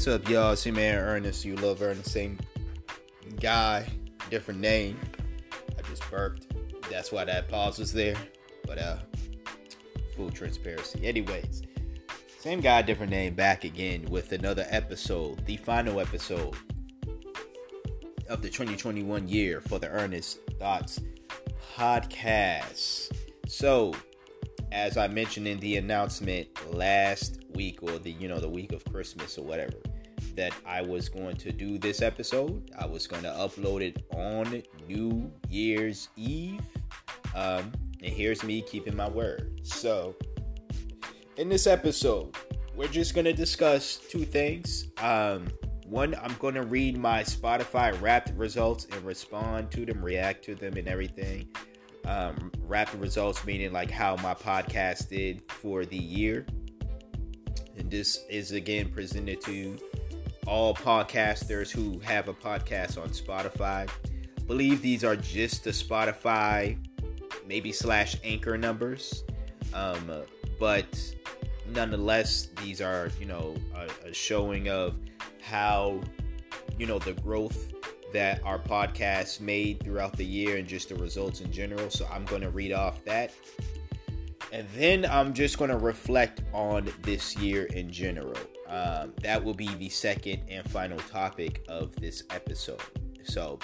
What's up, y'all? See man Ernest. You love Ernest. Same guy, different name. I just burped. That's why that pause was there. But uh, full transparency. Anyways, same guy, different name. Back again with another episode, the final episode of the 2021 year for the Ernest Thoughts podcast. So, as I mentioned in the announcement last week or the you know the week of Christmas or whatever that I was going to do this episode. I was going to upload it on New Year's Eve. Um, and here's me keeping my word. So, in this episode, we're just going to discuss two things. Um, one, I'm going to read my Spotify wrapped results and respond to them, react to them, and everything. Um, wrapped results meaning like how my podcast did for the year. And this is again presented to all podcasters who have a podcast on Spotify. Believe these are just the Spotify, maybe slash anchor numbers. Um, but nonetheless, these are, you know, a, a showing of how, you know, the growth that our podcast made throughout the year and just the results in general. So I'm going to read off that. And then I'm just going to reflect on this year in general. Um, that will be the second and final topic of this episode. So,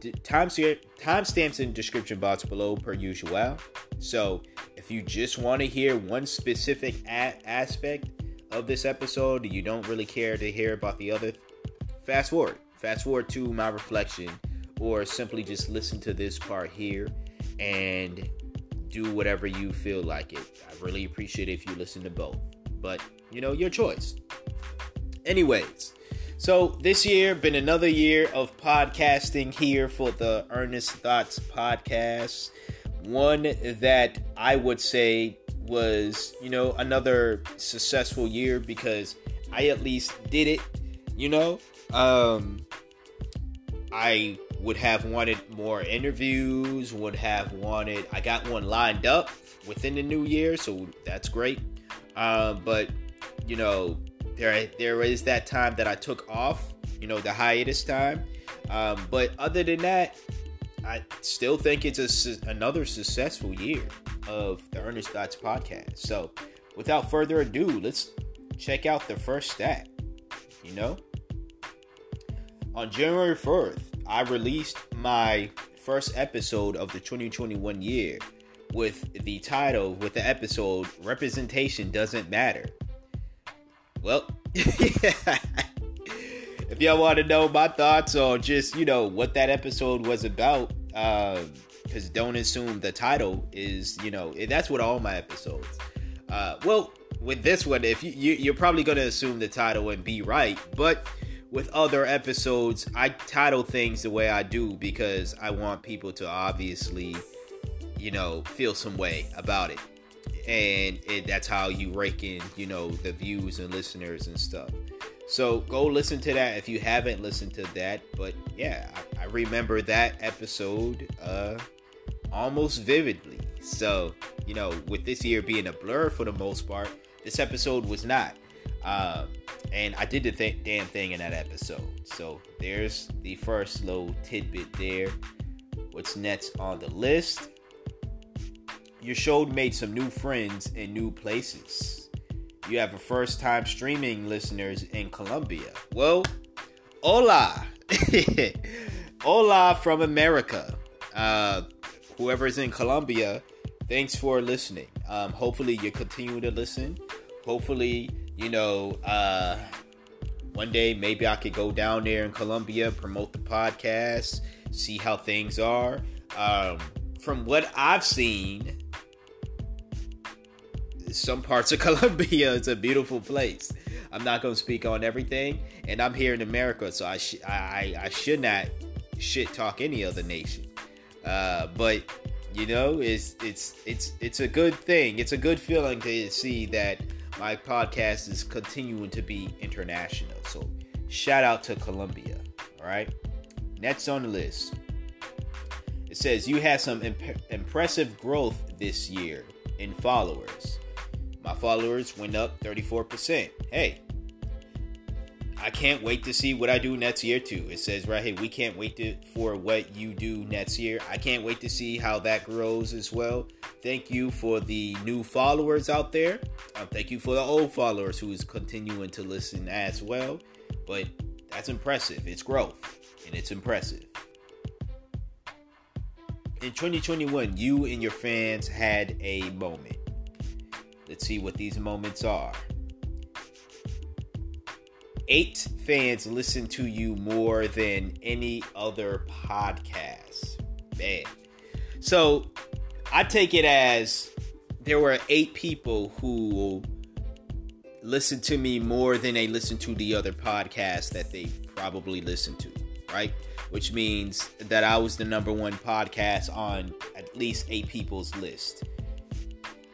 timestamps in description box below per usual. So, if you just want to hear one specific a- aspect of this episode, you don't really care to hear about the other, fast forward. Fast forward to my reflection, or simply just listen to this part here and do whatever you feel like it. I really appreciate if you listen to both. But, you know, your choice. Anyways, so this year been another year of podcasting here for the Earnest Thoughts podcast. One that I would say was, you know, another successful year because I at least did it, you know. Um I would have wanted more interviews, would have wanted I got one lined up within the new year, so that's great. Um, but you know, there there is that time that I took off, you know, the hiatus time. Um, but other than that, I still think it's a, another successful year of the Ernest Thoughts podcast. So, without further ado, let's check out the first stat. You know, on January 4th, I released my first episode of the 2021 year with the title, with the episode, Representation Doesn't Matter. Well, if y'all want to know my thoughts on just, you know, what that episode was about, because uh, don't assume the title is, you know, that's what all my episodes. Uh, well, with this one, if you, you you're probably gonna assume the title and be right, but with other episodes, I title things the way I do because I want people to obviously, you know, feel some way about it and that's how you rake in you know the views and listeners and stuff. So go listen to that if you haven't listened to that. But yeah i, I remember that episode uh almost vividly. So you know with this year being a blur for the most part this episode was not. Um and i did the th- damn thing in that episode. So there's the first little tidbit there. What's next on the list your show made some new friends in new places. You have a first time streaming listeners in Colombia. Well, hola. hola from America. Uh, whoever's in Colombia, thanks for listening. Um, hopefully, you continue to listen. Hopefully, you know, uh, one day maybe I could go down there in Colombia, promote the podcast, see how things are. Um, from what I've seen, some parts of Colombia it's a beautiful place. I'm not going to speak on everything, and I'm here in America, so I sh- I I should not shit talk any other nation. Uh, but you know, it's it's it's it's a good thing. It's a good feeling to see that my podcast is continuing to be international. So shout out to Colombia. All right, next on the list. It says you had some imp- impressive growth this year in followers. My followers went up 34%. Hey, I can't wait to see what I do next year too. It says right here, we can't wait to, for what you do next year. I can't wait to see how that grows as well. Thank you for the new followers out there. Um, thank you for the old followers who is continuing to listen as well. But that's impressive. It's growth and it's impressive. In 2021, you and your fans had a moment. Let's see what these moments are eight fans listen to you more than any other podcast. Man. So I take it as there were eight people who listen to me more than they listen to the other podcasts that they probably listen to, right? Which means that I was the number one podcast on at least eight people's list.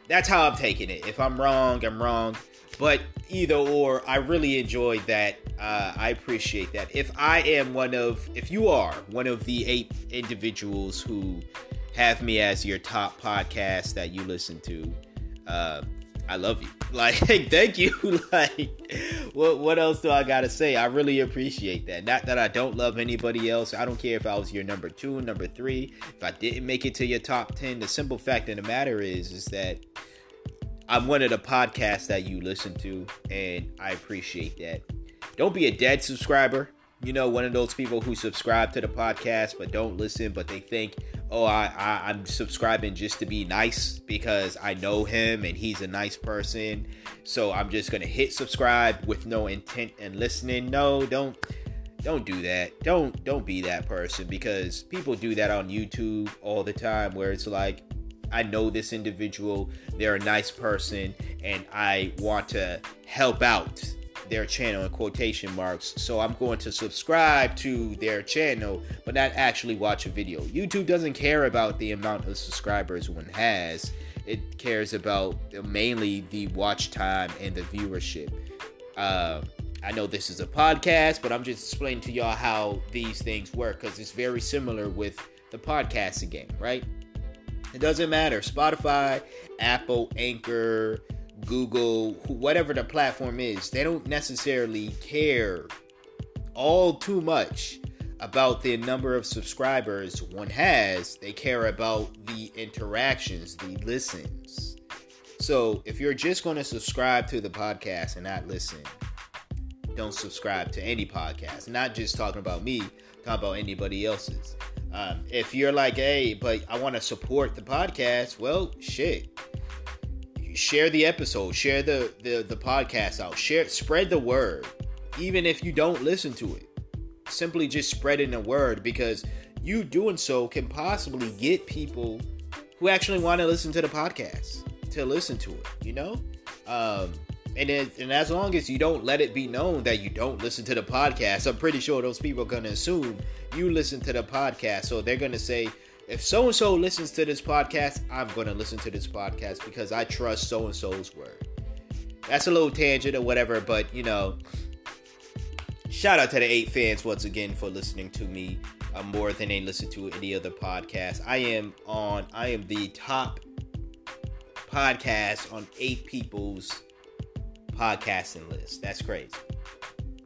That's how I'm taking it. If I'm wrong, I'm wrong. But either or, I really enjoyed that. Uh, I appreciate that. If I am one of, if you are one of the eight individuals who have me as your top podcast that you listen to, uh, I love you. Like, thank you. like, what what else do I gotta say? I really appreciate that. Not that I don't love anybody else. I don't care if I was your number two, number three. If I didn't make it to your top ten, the simple fact of the matter is, is that I'm one of the podcasts that you listen to, and I appreciate that. Don't be a dead subscriber. You know, one of those people who subscribe to the podcast but don't listen, but they think, oh, I, I I'm subscribing just to be nice because I know him and he's a nice person. So I'm just gonna hit subscribe with no intent and listening. No, don't don't do that. Don't don't be that person because people do that on YouTube all the time where it's like I know this individual, they're a nice person, and I want to help out their channel in quotation marks. So I'm going to subscribe to their channel, but not actually watch a video. YouTube doesn't care about the amount of subscribers one has. It cares about mainly the watch time and the viewership. Uh, I know this is a podcast, but I'm just explaining to y'all how these things work because it's very similar with the podcasting game, right? It doesn't matter. Spotify, Apple, Anchor, Google, whatever the platform is, they don't necessarily care all too much about the number of subscribers one has. They care about the interactions, the listens. So if you're just going to subscribe to the podcast and not listen, don't subscribe to any podcast. Not just talking about me, talking about anybody else's. Um, if you're like, hey, but I want to support the podcast, well, shit. Share the episode, share the, the the podcast out, share, spread the word, even if you don't listen to it. Simply just spreading the word because you doing so can possibly get people who actually want to listen to the podcast to listen to it. You know, um, and then, and as long as you don't let it be known that you don't listen to the podcast, I'm pretty sure those people are gonna assume you listen to the podcast. So they're gonna say, if so and so listens to this podcast, I'm gonna listen to this podcast because I trust so and so's word. That's a little tangent or whatever, but you know, shout out to the eight fans once again for listening to me uh, more than they listen to any other podcast. I am on. I am the top podcast on eight people's podcasting list. That's crazy.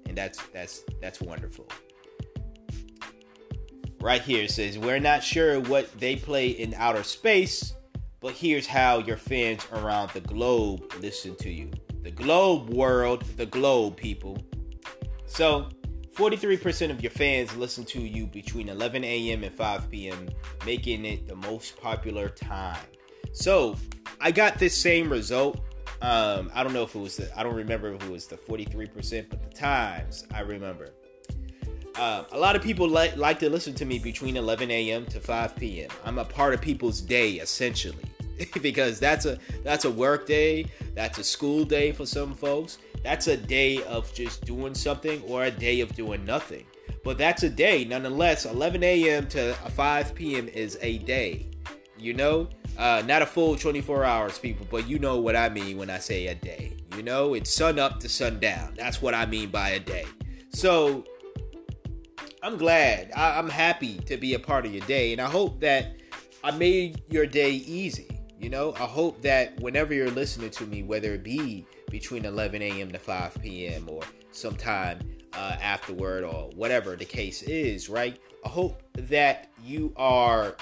And that's that's that's wonderful. Right here it says we're not sure what they play in outer space, but here's how your fans around the globe listen to you. The globe world, the globe people. So 43% of your fans listen to you between 11 a.m. and 5 p.m., making it the most popular time. So, I got this same result um, I don't know if it was the, I don't remember if it was the 43%, but the times I remember. Uh, a lot of people like like to listen to me between 11 a.m. to 5 p.m. I'm a part of people's day essentially, because that's a that's a work day, that's a school day for some folks. That's a day of just doing something or a day of doing nothing. But that's a day nonetheless. 11 a.m. to 5 p.m. is a day. You know, uh, not a full 24 hours, people, but you know what I mean when I say a day. You know, it's sun up to sundown. That's what I mean by a day. So I'm glad. I, I'm happy to be a part of your day, and I hope that I made your day easy. You know, I hope that whenever you're listening to me, whether it be between 11 a.m. to 5 p.m. or sometime uh, afterward or whatever the case is, right? I hope that you are,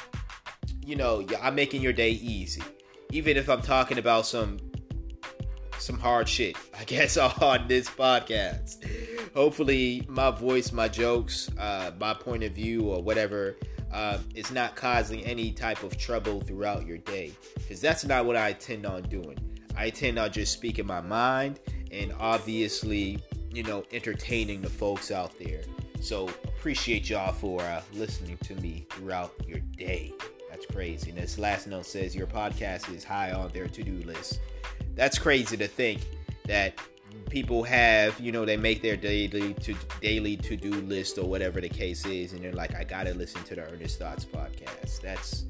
you know, I'm making your day easy, even if I'm talking about some some hard shit, I guess, on this podcast. Hopefully, my voice, my jokes, uh, my point of view, or whatever uh, is not causing any type of trouble throughout your day. Because that's not what I intend on doing. I intend on just speaking my mind and obviously, you know, entertaining the folks out there. So appreciate y'all for uh, listening to me throughout your day. That's crazy. And this last note says your podcast is high on their to-do list. That's crazy to think that people have, you know, they make their daily to daily to-do list or whatever the case is, and they're like, I gotta listen to the Earnest Thoughts podcast. That's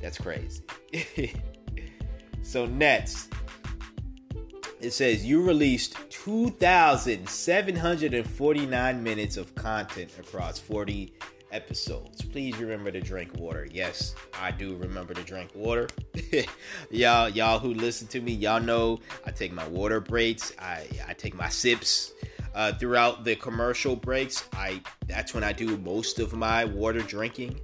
that's crazy. so next, it says you released 2,749 minutes of content across 40 episodes. Please remember to drink water. Yes, I do remember to drink water. y'all, y'all who listen to me, y'all know I take my water breaks. I I take my sips. Uh, throughout the commercial breaks, I that's when I do most of my water drinking,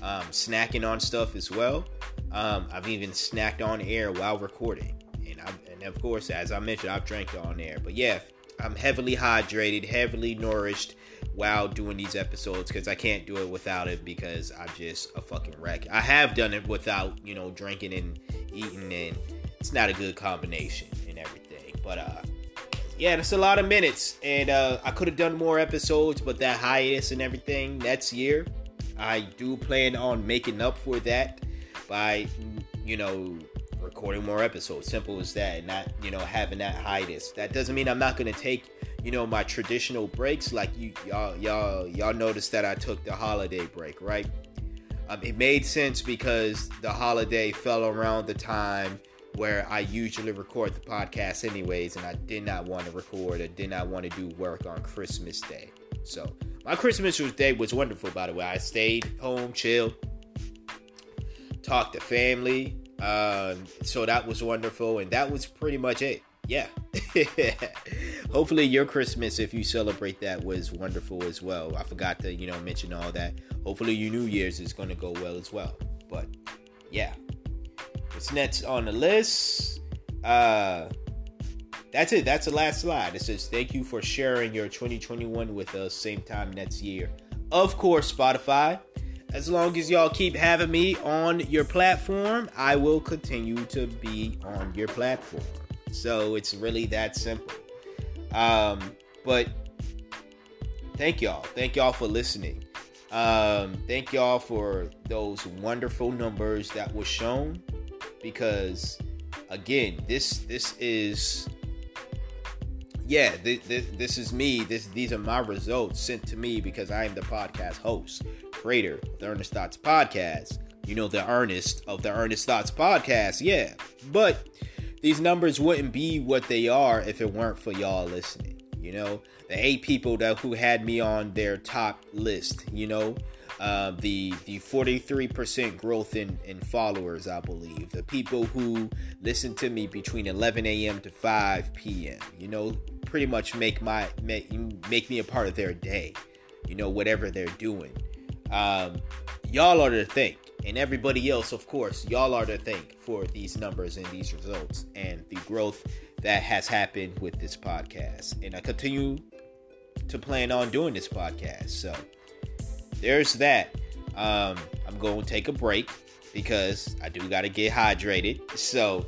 um, snacking on stuff as well. Um, I've even snacked on air while recording, and I, and of course, as I mentioned, I've drank on air. But yeah, I'm heavily hydrated, heavily nourished while doing these episodes because I can't do it without it because I'm just a fucking wreck. I have done it without, you know, drinking and eating, and it's not a good combination and everything. But uh, yeah, that's a lot of minutes, and uh, I could have done more episodes, but that hiatus and everything next year, I do plan on making up for that by, you know, recording more episodes. Simple as that, not you know having that hiatus. That doesn't mean I'm not gonna take you know my traditional breaks like you y'all y'all y'all noticed that I took the holiday break right? Um, it made sense because the holiday fell around the time where I usually record the podcast anyways and I did not want to record or did not want to do work on Christmas Day. So my Christmas Day was wonderful by the way. I stayed home chilled talked to family um, so that was wonderful and that was pretty much it. Yeah. Hopefully your Christmas, if you celebrate that, was wonderful as well. I forgot to, you know, mention all that. Hopefully your New Year's is going to go well as well. But yeah, what's next on the list? Uh, that's it. That's the last slide. It says thank you for sharing your 2021 with us. Same time next year. Of course, Spotify. As long as y'all keep having me on your platform, I will continue to be on your platform. So it's really that simple. Um, but thank y'all. Thank y'all for listening. Um, thank y'all for those wonderful numbers that were shown because again, this this is yeah, th- th- this is me. This these are my results sent to me because I am the podcast host, creator of the Earnest Thoughts podcast. You know the Earnest of the Earnest Thoughts podcast, yeah. But these numbers wouldn't be what they are if it weren't for y'all listening. You know, the eight people that who had me on their top list. You know, uh, the the 43% growth in in followers, I believe. The people who listen to me between 11 a.m. to 5 p.m. You know, pretty much make my make make me a part of their day. You know, whatever they're doing. Um, y'all are the thing and everybody else, of course, y'all are to thank for these numbers and these results and the growth that has happened with this podcast. And I continue to plan on doing this podcast. So there's that. Um, I'm going to take a break because I do got to get hydrated. So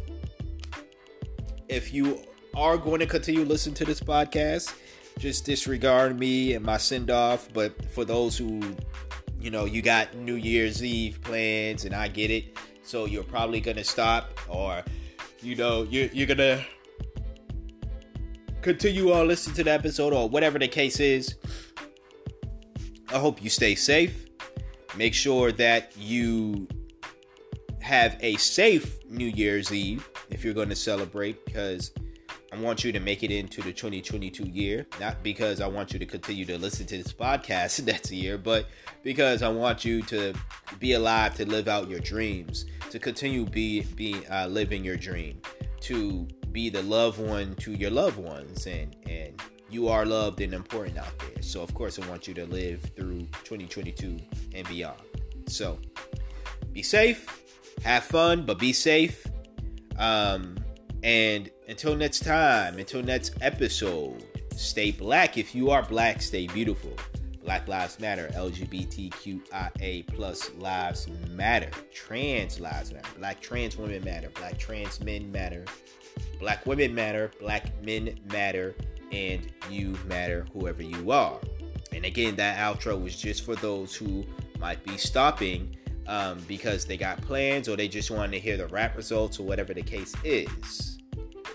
if you are going to continue listening to this podcast, just disregard me and my send off. But for those who you know, you got New Year's Eve plans, and I get it. So you're probably gonna stop, or you know, you're you're gonna continue on listening to the episode, or whatever the case is. I hope you stay safe. Make sure that you have a safe New Year's Eve if you're going to celebrate, because I want you to make it into the 2022 year, not because I want you to continue to listen to this podcast next year, but because I want you to be alive to live out your dreams, to continue be be uh, living your dream, to be the loved one to your loved ones, and and you are loved and important out there. So, of course, I want you to live through 2022 and beyond. So, be safe, have fun, but be safe. Um, and until next time, until next episode, stay black. If you are black, stay beautiful. Black Lives Matter, LGBTQIA plus lives matter, trans lives matter, black trans women matter, black trans men matter, black women matter, black men matter, and you matter whoever you are. And again, that outro was just for those who might be stopping um, because they got plans or they just wanted to hear the rap results or whatever the case is.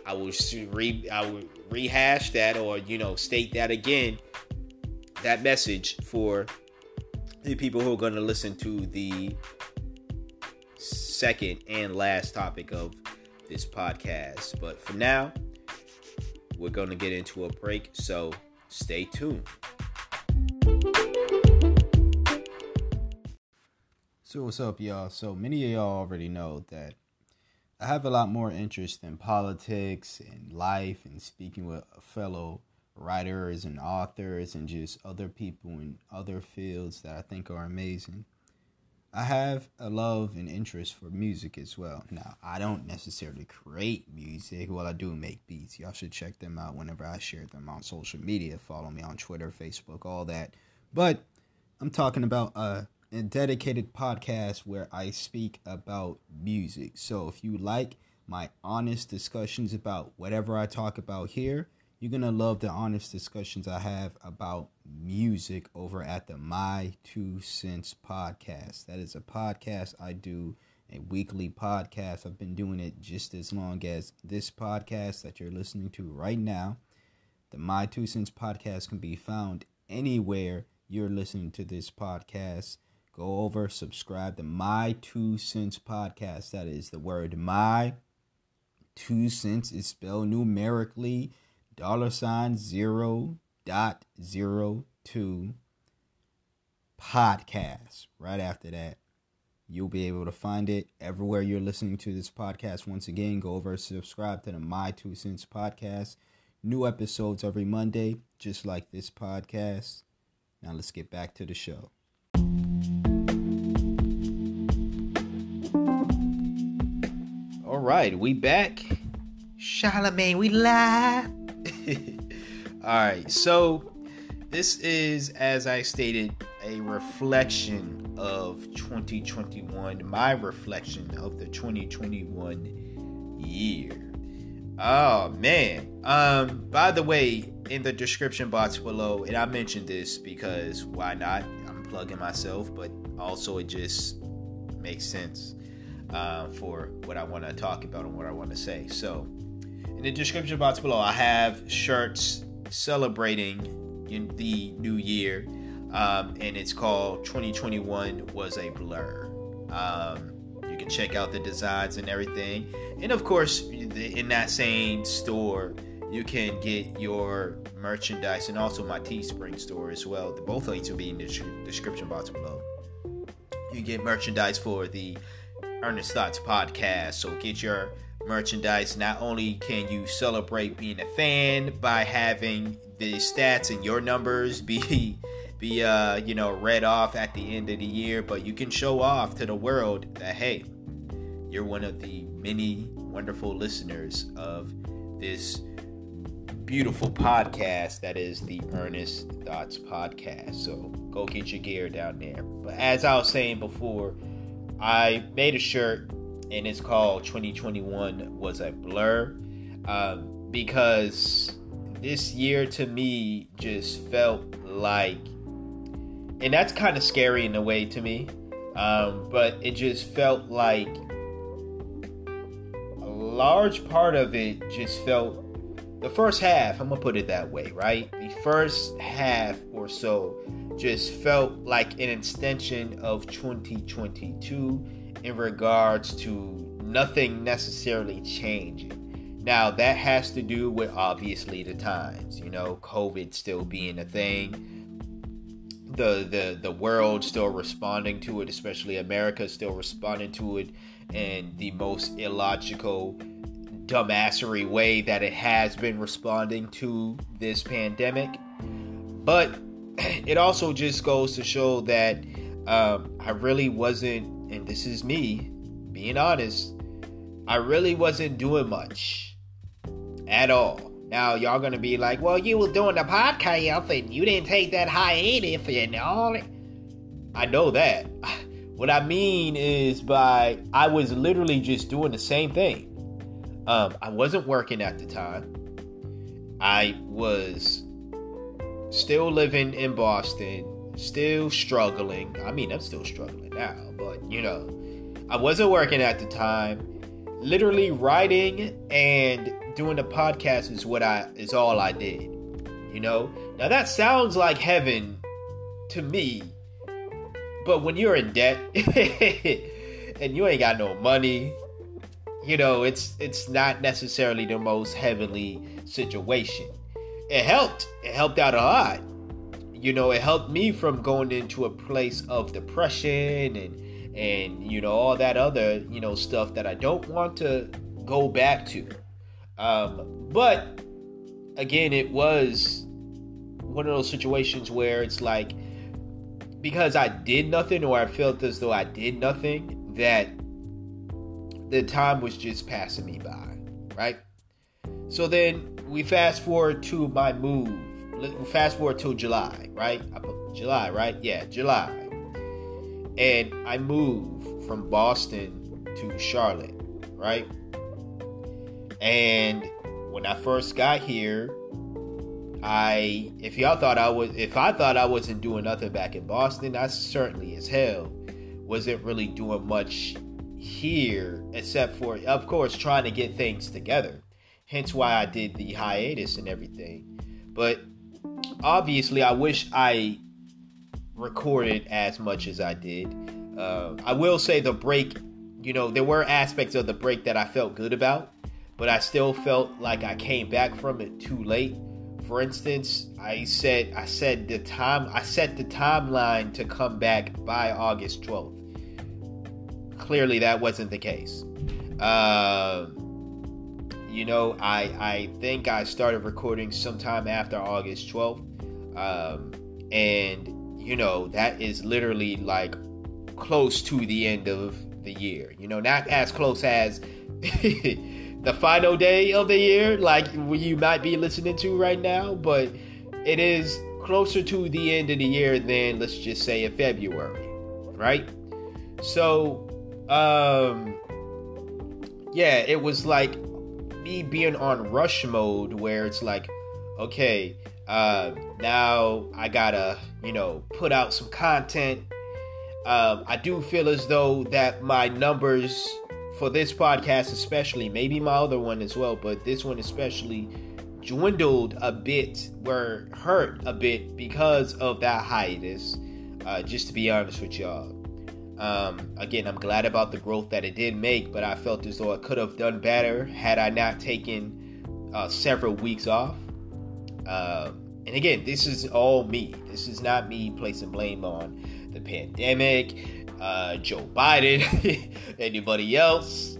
I will re I will rehash that or you know state that again that message for the people who are going to listen to the second and last topic of this podcast. But for now, we're going to get into a break, so stay tuned. So, what's up, y'all? So, many of y'all already know that I have a lot more interest in politics and life and speaking with fellow writers and authors and just other people in other fields that I think are amazing. I have a love and interest for music as well. Now, I don't necessarily create music. Well, I do make beats. Y'all should check them out whenever I share them on social media. Follow me on Twitter, Facebook, all that. But I'm talking about a, a dedicated podcast where I speak about music. So if you like my honest discussions about whatever I talk about here, you're going to love the honest discussions I have about music over at the My Two Cents podcast. That is a podcast I do, a weekly podcast. I've been doing it just as long as this podcast that you're listening to right now. The My Two Cents podcast can be found anywhere you're listening to this podcast. Go over, subscribe to My Two Cents podcast. That is the word My Two Cents is spelled numerically dollar sign zero dot zero two podcast. Right after that, you'll be able to find it everywhere you're listening to this podcast. Once again, go over subscribe to the My Two Cents podcast. New episodes every Monday, just like this podcast. Now let's get back to the show. Right, we back. Charlemagne, we live. All right, so this is, as I stated, a reflection of 2021, my reflection of the 2021 year. Oh man. Um, by the way, in the description box below, and I mentioned this because why not? I'm plugging myself, but also it just makes sense uh, for what I want to talk about and what I want to say. So, in the description box below, I have shirts celebrating in the new year, um, and it's called 2021 was a blur. Um, you can check out the designs and everything, and of course, in that same store, you can get your merchandise and also my Teespring store as well. Both links will be in the description box below. You get merchandise for the Earnest Thoughts podcast, so get your merchandise. Not only can you celebrate being a fan by having the stats and your numbers be be uh, you know read off at the end of the year, but you can show off to the world that hey, you're one of the many wonderful listeners of this beautiful podcast that is the Earnest Thoughts podcast. So go get your gear down there. But as I was saying before, I made a shirt and it's called 2021 was a blur um, because this year to me just felt like and that's kind of scary in a way to me um, but it just felt like a large part of it just felt the first half i'm gonna put it that way right the first half or so just felt like an extension of 2022 in regards to nothing necessarily changing. Now, that has to do with obviously the times, you know, COVID still being a thing. The, the the world still responding to it, especially America still responding to it in the most illogical, dumbassery way that it has been responding to this pandemic. But it also just goes to show that um, I really wasn't, and this is me being honest, I really wasn't doing much at all. Now y'all gonna be like, well, you were doing the podcast and you didn't take that hiatus and all. I know that. What I mean is by I was literally just doing the same thing. Um, I wasn't working at the time. I was still living in Boston, still struggling. I mean, I'm still struggling now, but you know, I wasn't working at the time. Literally writing and doing the podcast is what I is all I did. You know? Now that sounds like heaven to me. But when you're in debt and you ain't got no money, you know, it's it's not necessarily the most heavenly situation. It helped. It helped out a lot. You know, it helped me from going into a place of depression and and you know all that other you know stuff that I don't want to go back to. Um, but again, it was one of those situations where it's like because I did nothing or I felt as though I did nothing that the time was just passing me by, right? So then we fast forward to my move. Fast forward to July, right? July, right? Yeah, July. And I move from Boston to Charlotte, right? And when I first got here, I if y'all thought I was if I thought I wasn't doing nothing back in Boston, I certainly as hell wasn't really doing much here except for of course trying to get things together. Hence why I did the hiatus and everything. But obviously I wish I recorded as much as I did. Uh, I will say the break, you know, there were aspects of the break that I felt good about but I still felt like I came back from it too late. For instance, I said I said the time I set the timeline to come back by August 12th. Clearly, that wasn't the case. Uh, you know, I I think I started recording sometime after August 12th, um, and you know that is literally like close to the end of the year. You know, not as close as the final day of the year, like you might be listening to right now, but it is closer to the end of the year than let's just say in February, right? So, um, yeah, it was like me being on rush mode where it's like, okay, uh, now I gotta, you know, put out some content. Um, I do feel as though that my numbers for this podcast, especially, maybe my other one as well, but this one especially dwindled a bit, were hurt a bit because of that hiatus. Uh, just to be honest with y'all. Um, again, I'm glad about the growth that it did make, but I felt as though I could have done better had I not taken uh, several weeks off. Uh, and again, this is all me. This is not me placing blame on the pandemic, uh, Joe Biden, anybody else.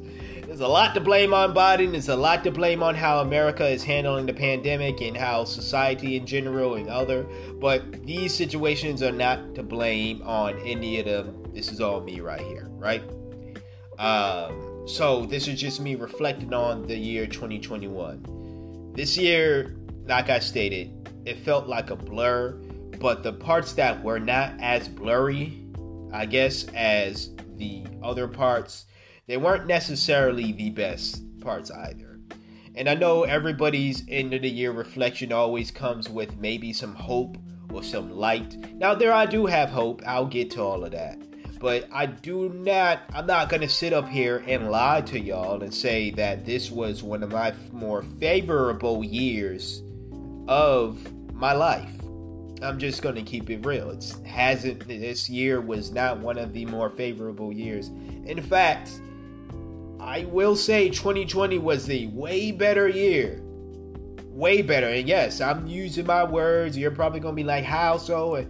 There's a lot to blame on Biden. There's a lot to blame on how America is handling the pandemic and how society in general and other. But these situations are not to blame on any of them. This is all me right here, right? Um, so this is just me reflecting on the year 2021. This year, like I stated, it felt like a blur, but the parts that were not as blurry I guess, as the other parts, they weren't necessarily the best parts either. And I know everybody's end of the year reflection always comes with maybe some hope or some light. Now, there I do have hope. I'll get to all of that. But I do not, I'm not going to sit up here and lie to y'all and say that this was one of my more favorable years of my life. I'm just going to keep it real. It hasn't this year was not one of the more favorable years. In fact, I will say 2020 was the way better year. Way better. And yes, I'm using my words. You're probably going to be like, "How so?"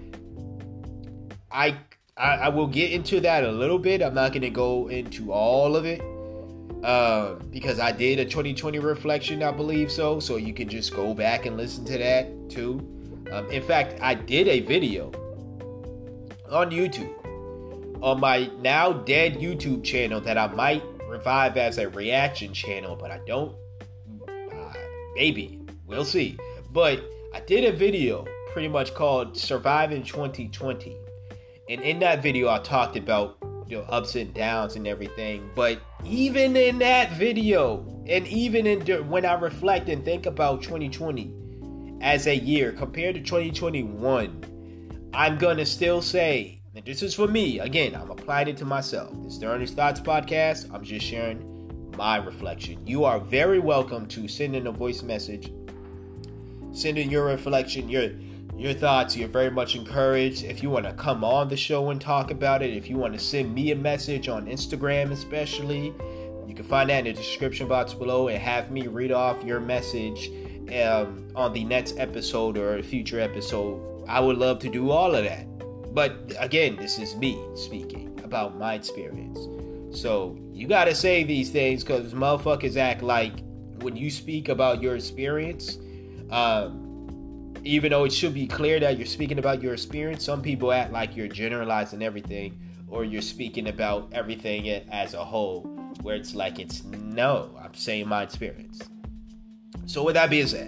I, I I will get into that a little bit. I'm not going to go into all of it. uh, because I did a 2020 reflection, I believe so. So you can just go back and listen to that too. Um, in fact, I did a video on YouTube on my now dead YouTube channel that I might revive as a reaction channel, but I don't. Uh, maybe we'll see. But I did a video pretty much called "Surviving 2020," and in that video, I talked about you know ups and downs and everything. But even in that video, and even in when I reflect and think about 2020 as a year compared to 2021, I'm gonna still say and this is for me. Again, I'm applying it to myself. This is the Earnest Thoughts podcast. I'm just sharing my reflection. You are very welcome to send in a voice message. Send in your reflection, your your thoughts. You're very much encouraged. If you want to come on the show and talk about it, if you want to send me a message on Instagram, especially, you can find that in the description box below and have me read off your message um, on the next episode or a future episode. I would love to do all of that. But again, this is me speaking about my experience. So you gotta say these things because motherfuckers act like when you speak about your experience, um, even though it should be clear that you're speaking about your experience, some people act like you're generalizing everything or you're speaking about everything as a whole, where it's like it's no, I'm saying my experience. So with that being said,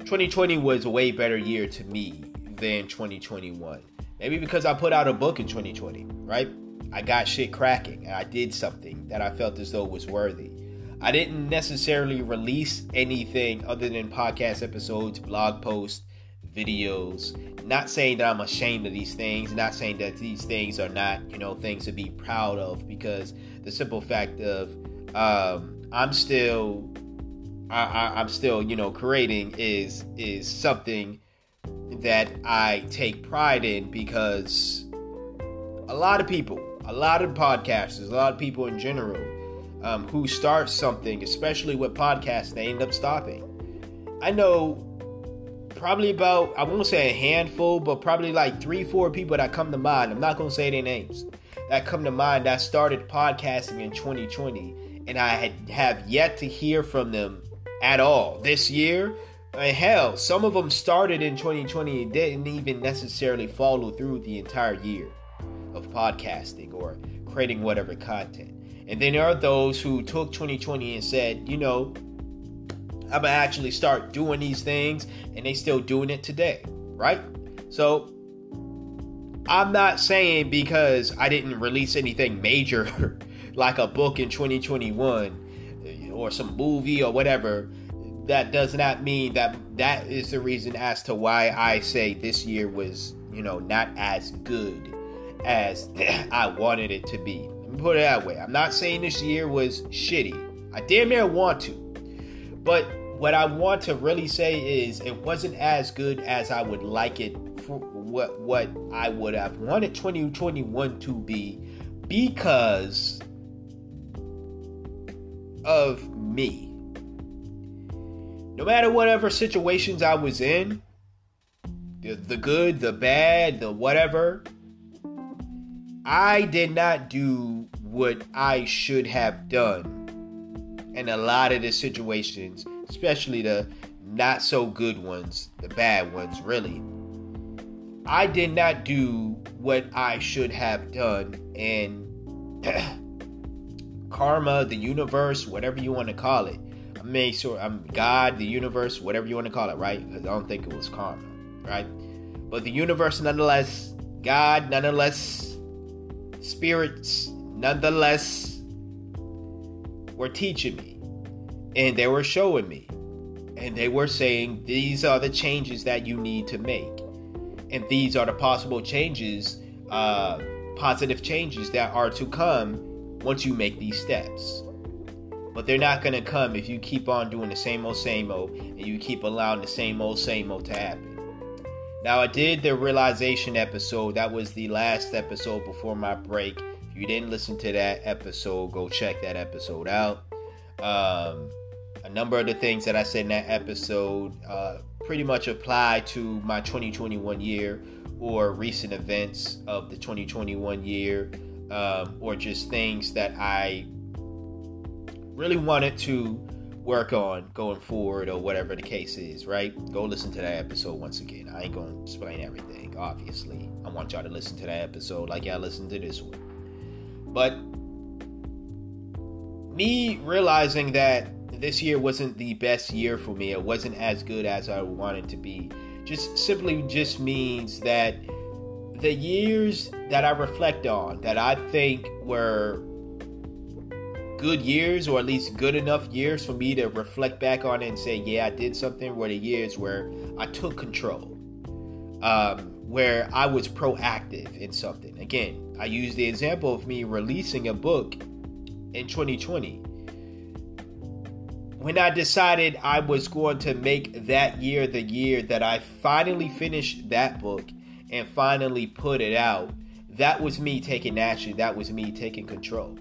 2020 was a way better year to me than 2021. Maybe because I put out a book in 2020, right? I got shit cracking and I did something that I felt as though was worthy. I didn't necessarily release anything other than podcast episodes, blog posts, videos. Not saying that I'm ashamed of these things, not saying that these things are not, you know, things to be proud of because the simple fact of um, I'm still I, I, I'm still, you know, creating is is something that I take pride in because a lot of people, a lot of podcasters, a lot of people in general um, who start something, especially with podcasts, they end up stopping. I know probably about, I won't say a handful, but probably like three, four people that come to mind. I'm not going to say their names that come to mind that started podcasting in 2020 and I had, have yet to hear from them at all this year and hell, some of them started in 2020 and didn't even necessarily follow through the entire year of podcasting or creating whatever content. And then there are those who took 2020 and said, you know, I'm gonna actually start doing these things, and they still doing it today, right? So I'm not saying because I didn't release anything major like a book in 2021 eh, or some movie or whatever that does not mean that that is the reason as to why I say this year was, you know, not as good as I wanted it to be. Let me put it that way. I'm not saying this year was shitty. I damn near want to. But what I want to really say is it wasn't as good as I would like it for what what I would have wanted 2021 to be because of me no matter whatever situations I was in, the, the good, the bad, the whatever, I did not do what I should have done in a lot of the situations, especially the not so good ones, the bad ones, really. I did not do what I should have done, and karma, the universe, whatever you want to call it, I made sure I'm God, the universe, whatever you want to call it, right? Because I don't think it was karma, right? But the universe, nonetheless, God, nonetheless, spirits, nonetheless, were teaching me, and they were showing me, and they were saying these are the changes that you need to make, and these are the possible changes, uh, positive changes that are to come once you make these steps. But they're not going to come if you keep on doing the same old, same old, and you keep allowing the same old, same old to happen. Now, I did the realization episode. That was the last episode before my break. If you didn't listen to that episode, go check that episode out. Um, a number of the things that I said in that episode uh, pretty much apply to my 2021 year or recent events of the 2021 year um, or just things that I really wanted to work on going forward or whatever the case is, right? Go listen to that episode once again. I ain't gonna explain everything, obviously. I want y'all to listen to that episode like y'all listened to this one. But me realizing that this year wasn't the best year for me, it wasn't as good as I wanted to be, just simply just means that the years that I reflect on that I think were good years or at least good enough years for me to reflect back on it and say, yeah, I did something were the years where I took control, um, where I was proactive in something. Again, I use the example of me releasing a book in 2020. When I decided I was going to make that year the year that I finally finished that book and finally put it out, that was me taking action. That was me taking control.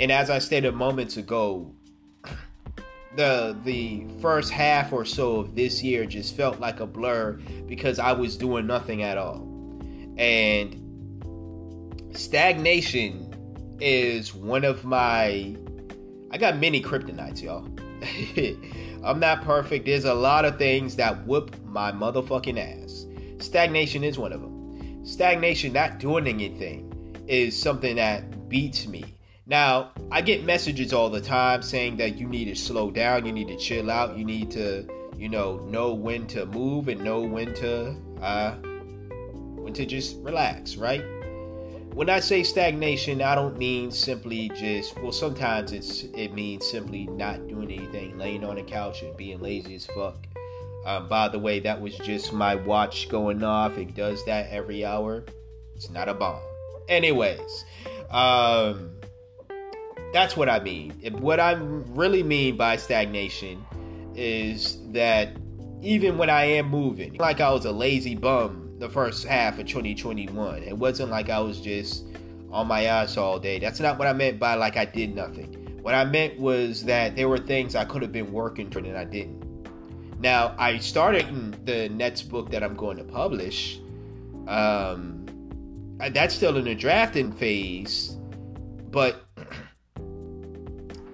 And as I stated moments ago, the the first half or so of this year just felt like a blur because I was doing nothing at all. And stagnation is one of my I got many kryptonites, y'all. I'm not perfect. There's a lot of things that whoop my motherfucking ass. Stagnation is one of them. Stagnation, not doing anything, is something that beats me. Now, I get messages all the time saying that you need to slow down, you need to chill out, you need to, you know, know when to move and know when to uh when to just relax, right? When I say stagnation, I don't mean simply just well sometimes it's it means simply not doing anything, laying on the couch and being lazy as fuck. Um, by the way, that was just my watch going off. It does that every hour. It's not a bomb. Anyways, um, that's what I mean. What I really mean by stagnation is that even when I am moving, like I was a lazy bum the first half of 2021, it wasn't like I was just on my ass all day. That's not what I meant by like I did nothing. What I meant was that there were things I could have been working for and I didn't. Now, I started the next book that I'm going to publish. Um, that's still in the drafting phase, but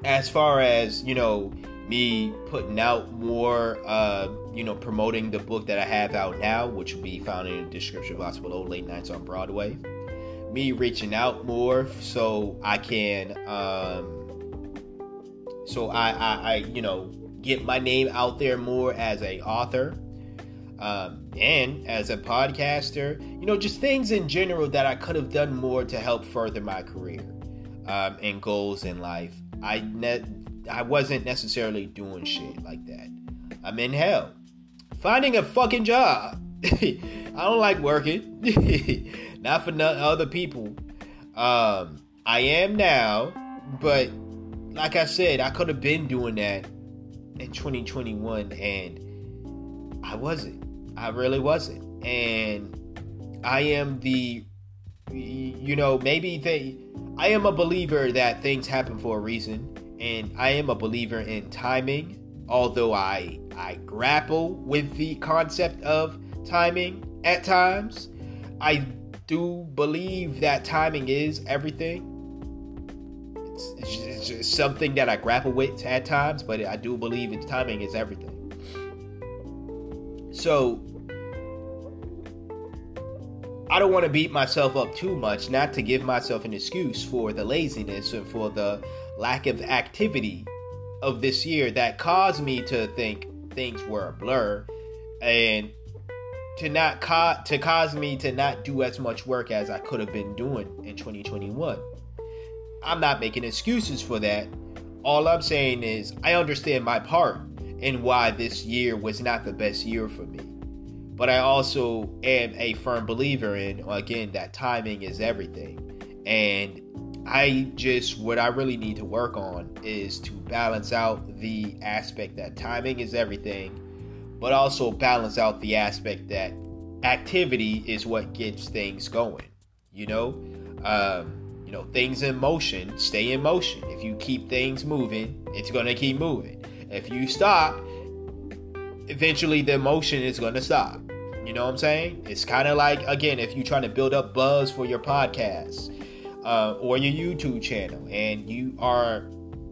as far as you know me putting out more uh you know promoting the book that i have out now which will be found in the description box below late nights on broadway. Me reaching out more so i can um so i i, I you know get my name out there more as a author um, and as a podcaster. You know just things in general that i could have done more to help further my career um, and goals in life I ne- I wasn't necessarily doing shit like that. I'm in hell. Finding a fucking job. I don't like working. Not for no- other people. Um, I am now, but like I said, I could have been doing that in 2021 and I wasn't. I really wasn't. And I am the you know, maybe they I am a believer that things happen for a reason, and I am a believer in timing. Although I I grapple with the concept of timing at times, I do believe that timing is everything. It's, it's just something that I grapple with at times, but I do believe that timing is everything. So I don't want to beat myself up too much, not to give myself an excuse for the laziness and for the lack of activity of this year that caused me to think things were a blur and to not to cause me to not do as much work as I could have been doing in 2021. I'm not making excuses for that. All I'm saying is I understand my part in why this year was not the best year for me. But I also am a firm believer in, again, that timing is everything. And I just, what I really need to work on is to balance out the aspect that timing is everything, but also balance out the aspect that activity is what gets things going. You know, um, you know, things in motion stay in motion. If you keep things moving, it's gonna keep moving. If you stop, eventually the motion is gonna stop. You know what I'm saying? It's kind of like again, if you're trying to build up buzz for your podcast uh, or your YouTube channel, and you are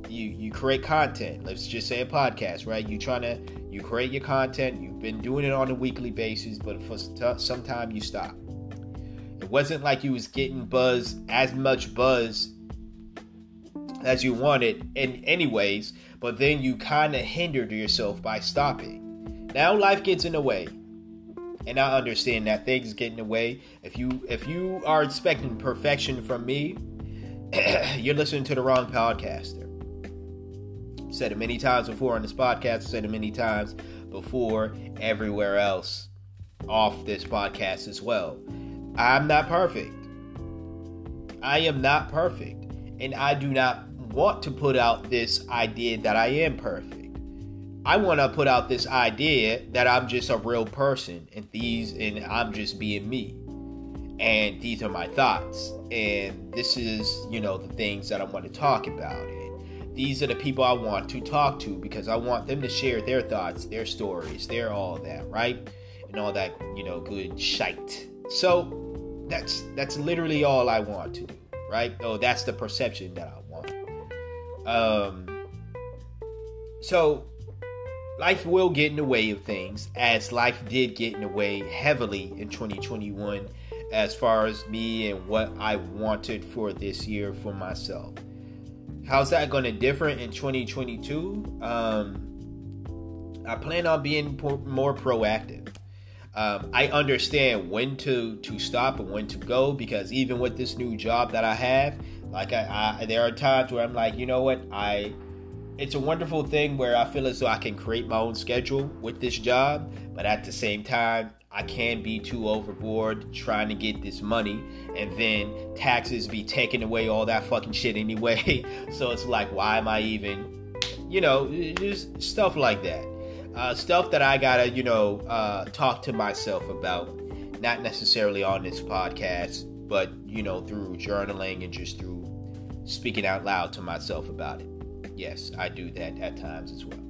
you you create content. Let's just say a podcast, right? You trying to you create your content. You've been doing it on a weekly basis, but for some time you stop. It wasn't like you was getting buzz as much buzz as you wanted in anyways, but then you kind of hindered yourself by stopping. Now life gets in the way. And I understand that things get in the way. If you if you are expecting perfection from me, you're listening to the wrong podcaster. Said it many times before on this podcast, said it many times before everywhere else off this podcast as well. I'm not perfect. I am not perfect. And I do not want to put out this idea that I am perfect. I want to put out this idea that I'm just a real person and these and I'm just being me. And these are my thoughts. And this is, you know, the things that I want to talk about. And these are the people I want to talk to because I want them to share their thoughts, their stories, their all that, right? And all that, you know, good shite. So that's that's literally all I want to do, right? Oh, that's the perception that I want. Um so life will get in the way of things as life did get in the way heavily in 2021 as far as me and what I wanted for this year for myself. How's that going to differ in 2022? Um, I plan on being more proactive. Um, I understand when to to stop and when to go because even with this new job that I have, like I, I there are times where I'm like, you know what, I it's a wonderful thing where I feel as though I can create my own schedule with this job, but at the same time, I can be too overboard trying to get this money, and then taxes be taking away all that fucking shit anyway. so it's like, why am I even, you know, just stuff like that. Uh, stuff that I gotta, you know, uh, talk to myself about, not necessarily on this podcast, but you know, through journaling and just through speaking out loud to myself about it. Yes, I do that at times as well.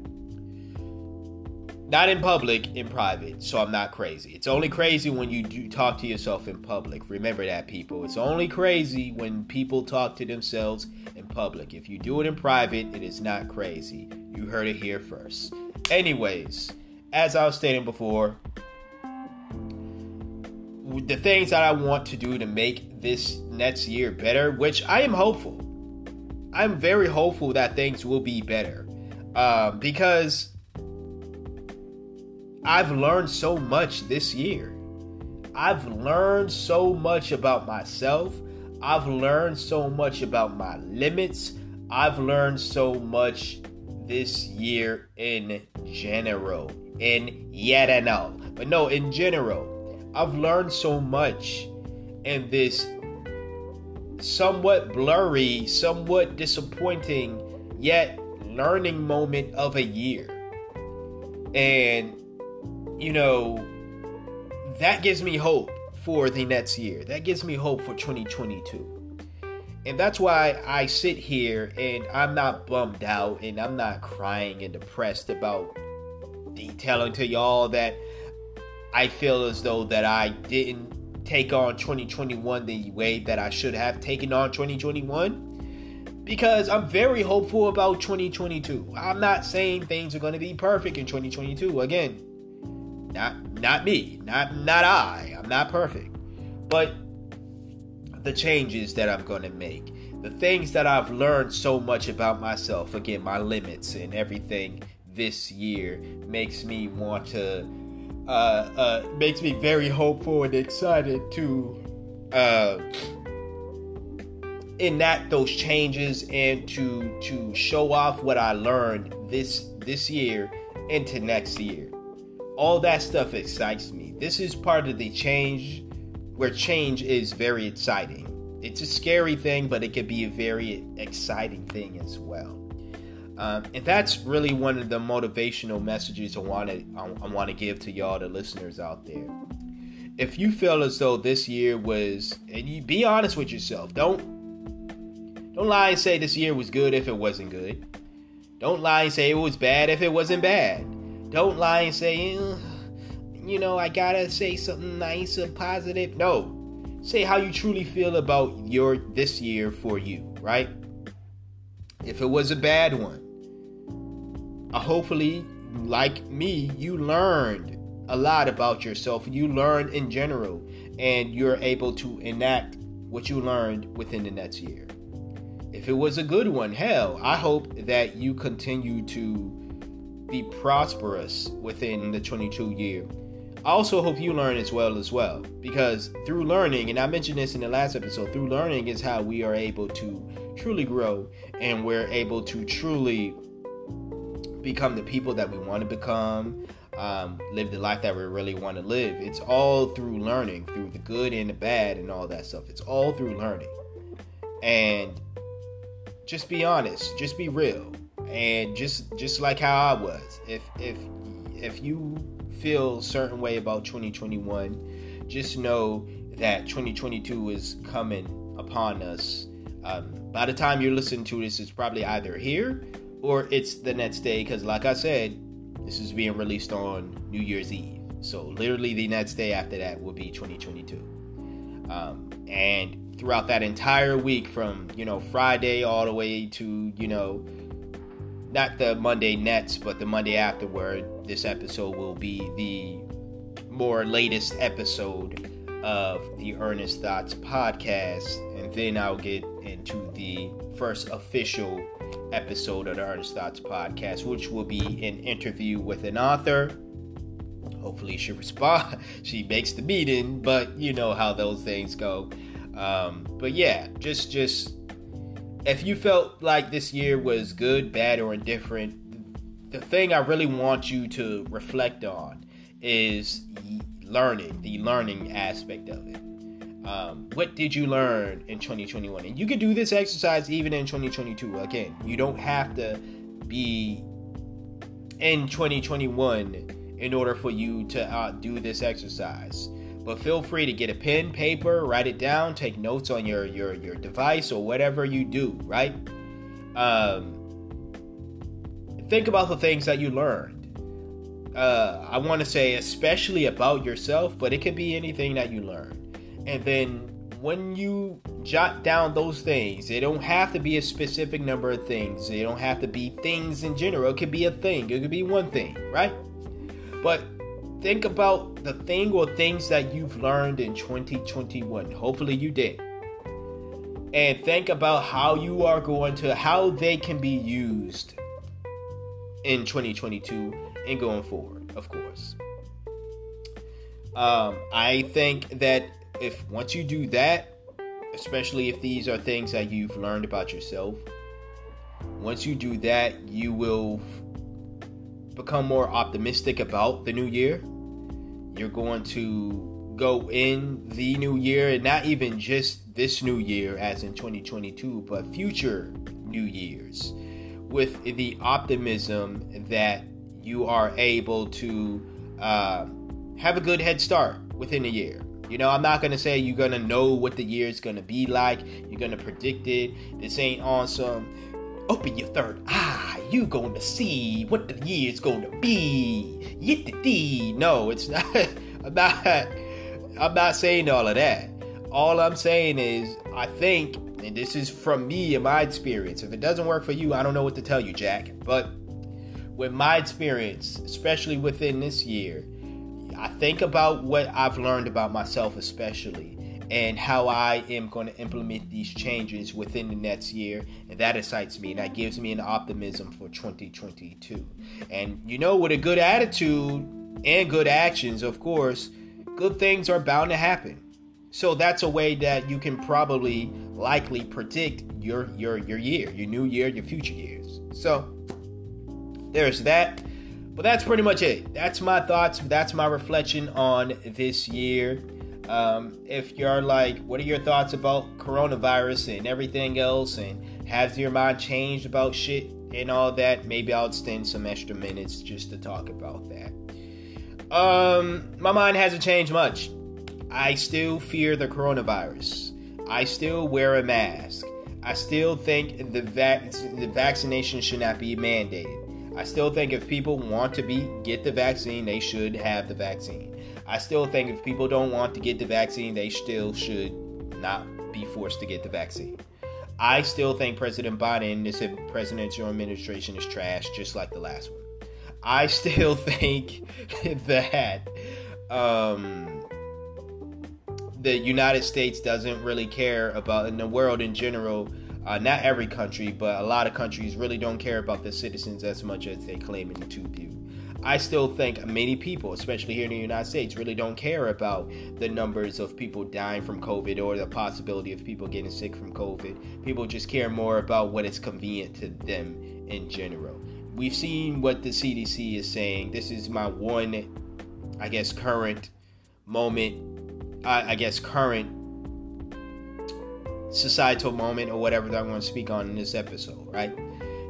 Not in public, in private, so I'm not crazy. It's only crazy when you do talk to yourself in public. Remember that, people. It's only crazy when people talk to themselves in public. If you do it in private, it is not crazy. You heard it here first. Anyways, as I was stating before, the things that I want to do to make this next year better, which I am hopeful. I'm very hopeful that things will be better um, because I've learned so much this year. I've learned so much about myself. I've learned so much about my limits. I've learned so much this year in general. In yet and all. But no, in general. I've learned so much in this somewhat blurry, somewhat disappointing, yet learning moment of a year. And, you know, that gives me hope for the next year. That gives me hope for 2022. And that's why I sit here and I'm not bummed out and I'm not crying and depressed about detailing to y'all that I feel as though that I didn't take on 2021 the way that I should have taken on 2021 because I'm very hopeful about 2022. I'm not saying things are going to be perfect in 2022. Again, not not me, not not I. I'm not perfect. But the changes that I'm going to make, the things that I've learned so much about myself, again, my limits and everything this year makes me want to uh, uh, makes me very hopeful and excited to uh, enact those changes and to to show off what I learned this this year into next year. All that stuff excites me. This is part of the change where change is very exciting. It's a scary thing, but it can be a very exciting thing as well. Um, and that's really one of the motivational messages I want to I, want to give to y'all, the listeners out there. If you feel as though this year was, and you be honest with yourself, don't don't lie and say this year was good if it wasn't good. Don't lie and say it was bad if it wasn't bad. Don't lie and say, you know, I gotta say something nice and positive. No, say how you truly feel about your this year for you, right? if it was a bad one, Uh, hopefully, like me, you learned a lot about yourself. You learned in general, and you're able to enact what you learned within the next year. If it was a good one, hell, I hope that you continue to be prosperous within the 22 year. I also hope you learn as well as well because through learning, and I mentioned this in the last episode, through learning is how we are able to truly grow and we're able to truly become the people that we want to become, um, live the life that we really want to live. It's all through learning, through the good and the bad and all that stuff. It's all through learning. And just be honest, just be real. And just just like how I was. If if if you feel a certain way about 2021, just know that 2022 is coming upon us. Um, by the time you're listening to this, it's probably either here or it's the next day. Because, like I said, this is being released on New Year's Eve. So, literally, the next day after that will be 2022. Um, and throughout that entire week, from you know Friday all the way to you know not the Monday Nets, but the Monday afterward, this episode will be the more latest episode of the Earnest Thoughts podcast. And then I'll get into the first official episode of the Earnest Thoughts podcast, which will be an interview with an author. Hopefully, she responds. She makes the meeting, but you know how those things go. Um, but yeah, just just if you felt like this year was good, bad, or indifferent, the thing I really want you to reflect on is learning, the learning aspect of it. Um, what did you learn in 2021? And you can do this exercise even in 2022. Again, you don't have to be in 2021 in order for you to uh, do this exercise but feel free to get a pen, paper, write it down, take notes on your your your device or whatever you do, right? Um, think about the things that you learned. Uh, I want to say especially about yourself, but it could be anything that you learned. And then when you jot down those things, they don't have to be a specific number of things. They don't have to be things in general. It could be a thing. It could be one thing, right? But think about the thing or things that you've learned in 2021. Hopefully, you did. And think about how you are going to, how they can be used in 2022 and going forward, of course. Um, I think that if once you do that, especially if these are things that you've learned about yourself, once you do that, you will become more optimistic about the new year. You're going to go in the new year, and not even just this new year, as in 2022, but future new years, with the optimism that you are able to uh, have a good head start within a year. You know, I'm not gonna say you're gonna know what the year is gonna be like. You're gonna predict it. This ain't awesome open your third eye. You gonna see what the year's gonna be. Yittity. No, it's not. I'm not. I'm not saying all of that. All I'm saying is, I think, and this is from me and my experience. If it doesn't work for you, I don't know what to tell you, Jack. But with my experience, especially within this year, I think about what I've learned about myself, especially and how I am going to implement these changes within the next year. And that excites me. And that gives me an optimism for 2022. And you know, with a good attitude and good actions, of course, good things are bound to happen. So that's a way that you can probably likely predict your your your year, your new year, your future years. So there's that. But that's pretty much it. That's my thoughts. That's my reflection on this year. Um, if you're like, what are your thoughts about coronavirus and everything else, and has your mind changed about shit and all that? Maybe I'll extend some extra minutes just to talk about that. Um, my mind hasn't changed much. I still fear the coronavirus. I still wear a mask. I still think the vac- the vaccination should not be mandated. I still think if people want to be get the vaccine, they should have the vaccine. I still think if people don't want to get the vaccine, they still should not be forced to get the vaccine. I still think President Biden, this presidential administration is trash, just like the last one. I still think that um, the United States doesn't really care about, in the world in general, uh, not every country, but a lot of countries really don't care about their citizens as much as they claim to do. I still think many people, especially here in the United States, really don't care about the numbers of people dying from COVID or the possibility of people getting sick from COVID. People just care more about what is convenient to them in general. We've seen what the CDC is saying. This is my one, I guess, current moment, I, I guess, current societal moment or whatever that I'm going to speak on in this episode, right?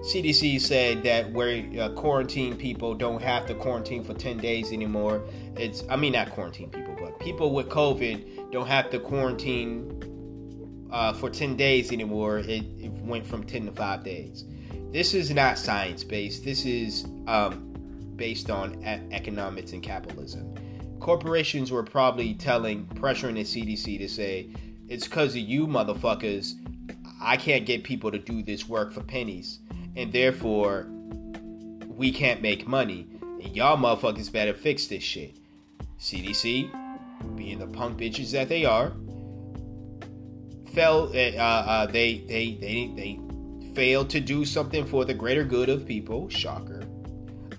CDC said that where uh, quarantine people don't have to quarantine for 10 days anymore. It's, I mean, not quarantine people, but people with COVID don't have to quarantine uh, for 10 days anymore. It, it, went from 10 to 5 days. This is not science based. This is um, based on economics and capitalism. Corporations were probably telling, pressuring the CDC to say, it's because of you motherfuckers. I can't get people to do this work for pennies and therefore we can't make money. And y'all motherfuckers better fix this shit. CDC, being the punk bitches that they are, fell. Uh, uh, they they they they failed to do something for the greater good of people. Shocker.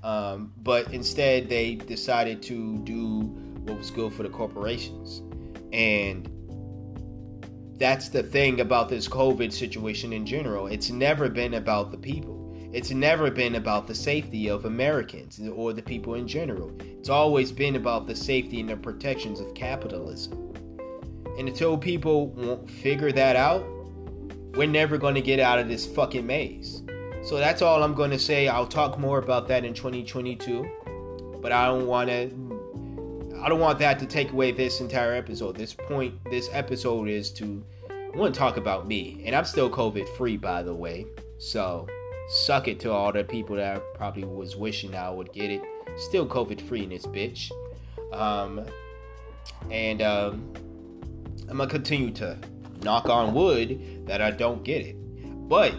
Um, but instead, they decided to do what was good for the corporations, and that's the thing about this COVID situation in general. It's never been about the people. It's never been about the safety of Americans or the people in general. It's always been about the safety and the protections of capitalism. And until people won't figure that out, we're never going to get out of this fucking maze. So that's all I'm going to say. I'll talk more about that in 2022. But I don't want to I don't want that to take away this entire episode. This point, this episode is to I want to talk about me, and I'm still COVID free, by the way. So suck it to all the people that probably was wishing I would get it. Still COVID free in this bitch. Um, and um, I'm gonna continue to knock on wood that I don't get it. But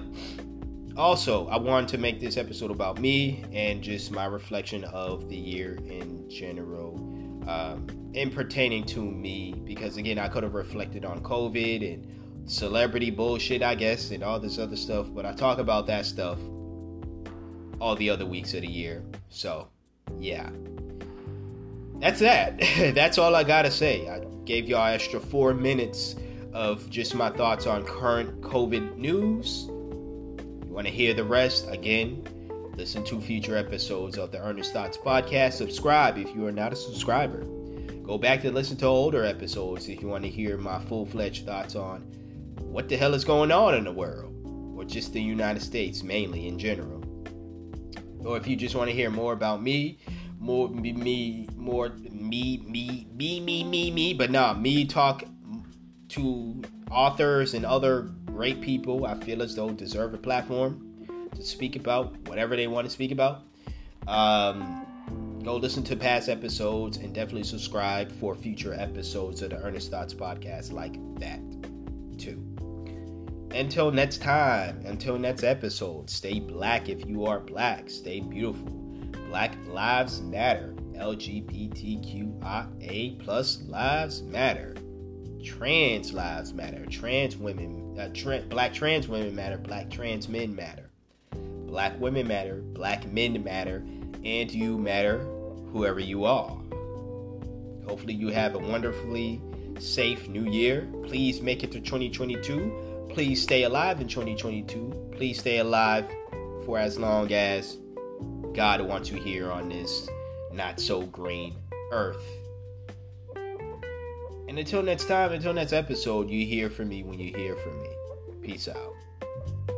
also, I wanted to make this episode about me and just my reflection of the year in general um, in pertaining to me because again i could have reflected on covid and celebrity bullshit i guess and all this other stuff but i talk about that stuff all the other weeks of the year so yeah. That's that. That's all i gotta say. I gave y'all extra four minutes of just my thoughts on current covid news. You want to hear the rest? Again Listen to future episodes of the Earnest Thoughts podcast. Subscribe if you are not a subscriber. Go back to listen to older episodes if you want to hear my full fledged thoughts on what the hell is going on in the world, or just the United States mainly in general. Or if you just want to hear more about me, more me, me more me, me, me, me, me, me, but not me talk to authors and other great people I feel as though deserve a platform to speak about whatever they want to speak about. Um, go listen to past episodes and definitely subscribe for future episodes of the Earnest Thoughts podcast like that too. Until next time, until next episode, stay black if you are black. Stay beautiful. Black lives matter. LGBTQIA plus lives matter. Trans lives matter. Trans women, uh, tra- black trans women matter. Black trans men matter. Black women matter, black men matter, and you matter, whoever you are. Hopefully, you have a wonderfully safe new year. Please make it to 2022. Please stay alive in 2022. Please stay alive for as long as God wants you here on this not so green earth. And until next time, until next episode, you hear from me when you hear from me. Peace out.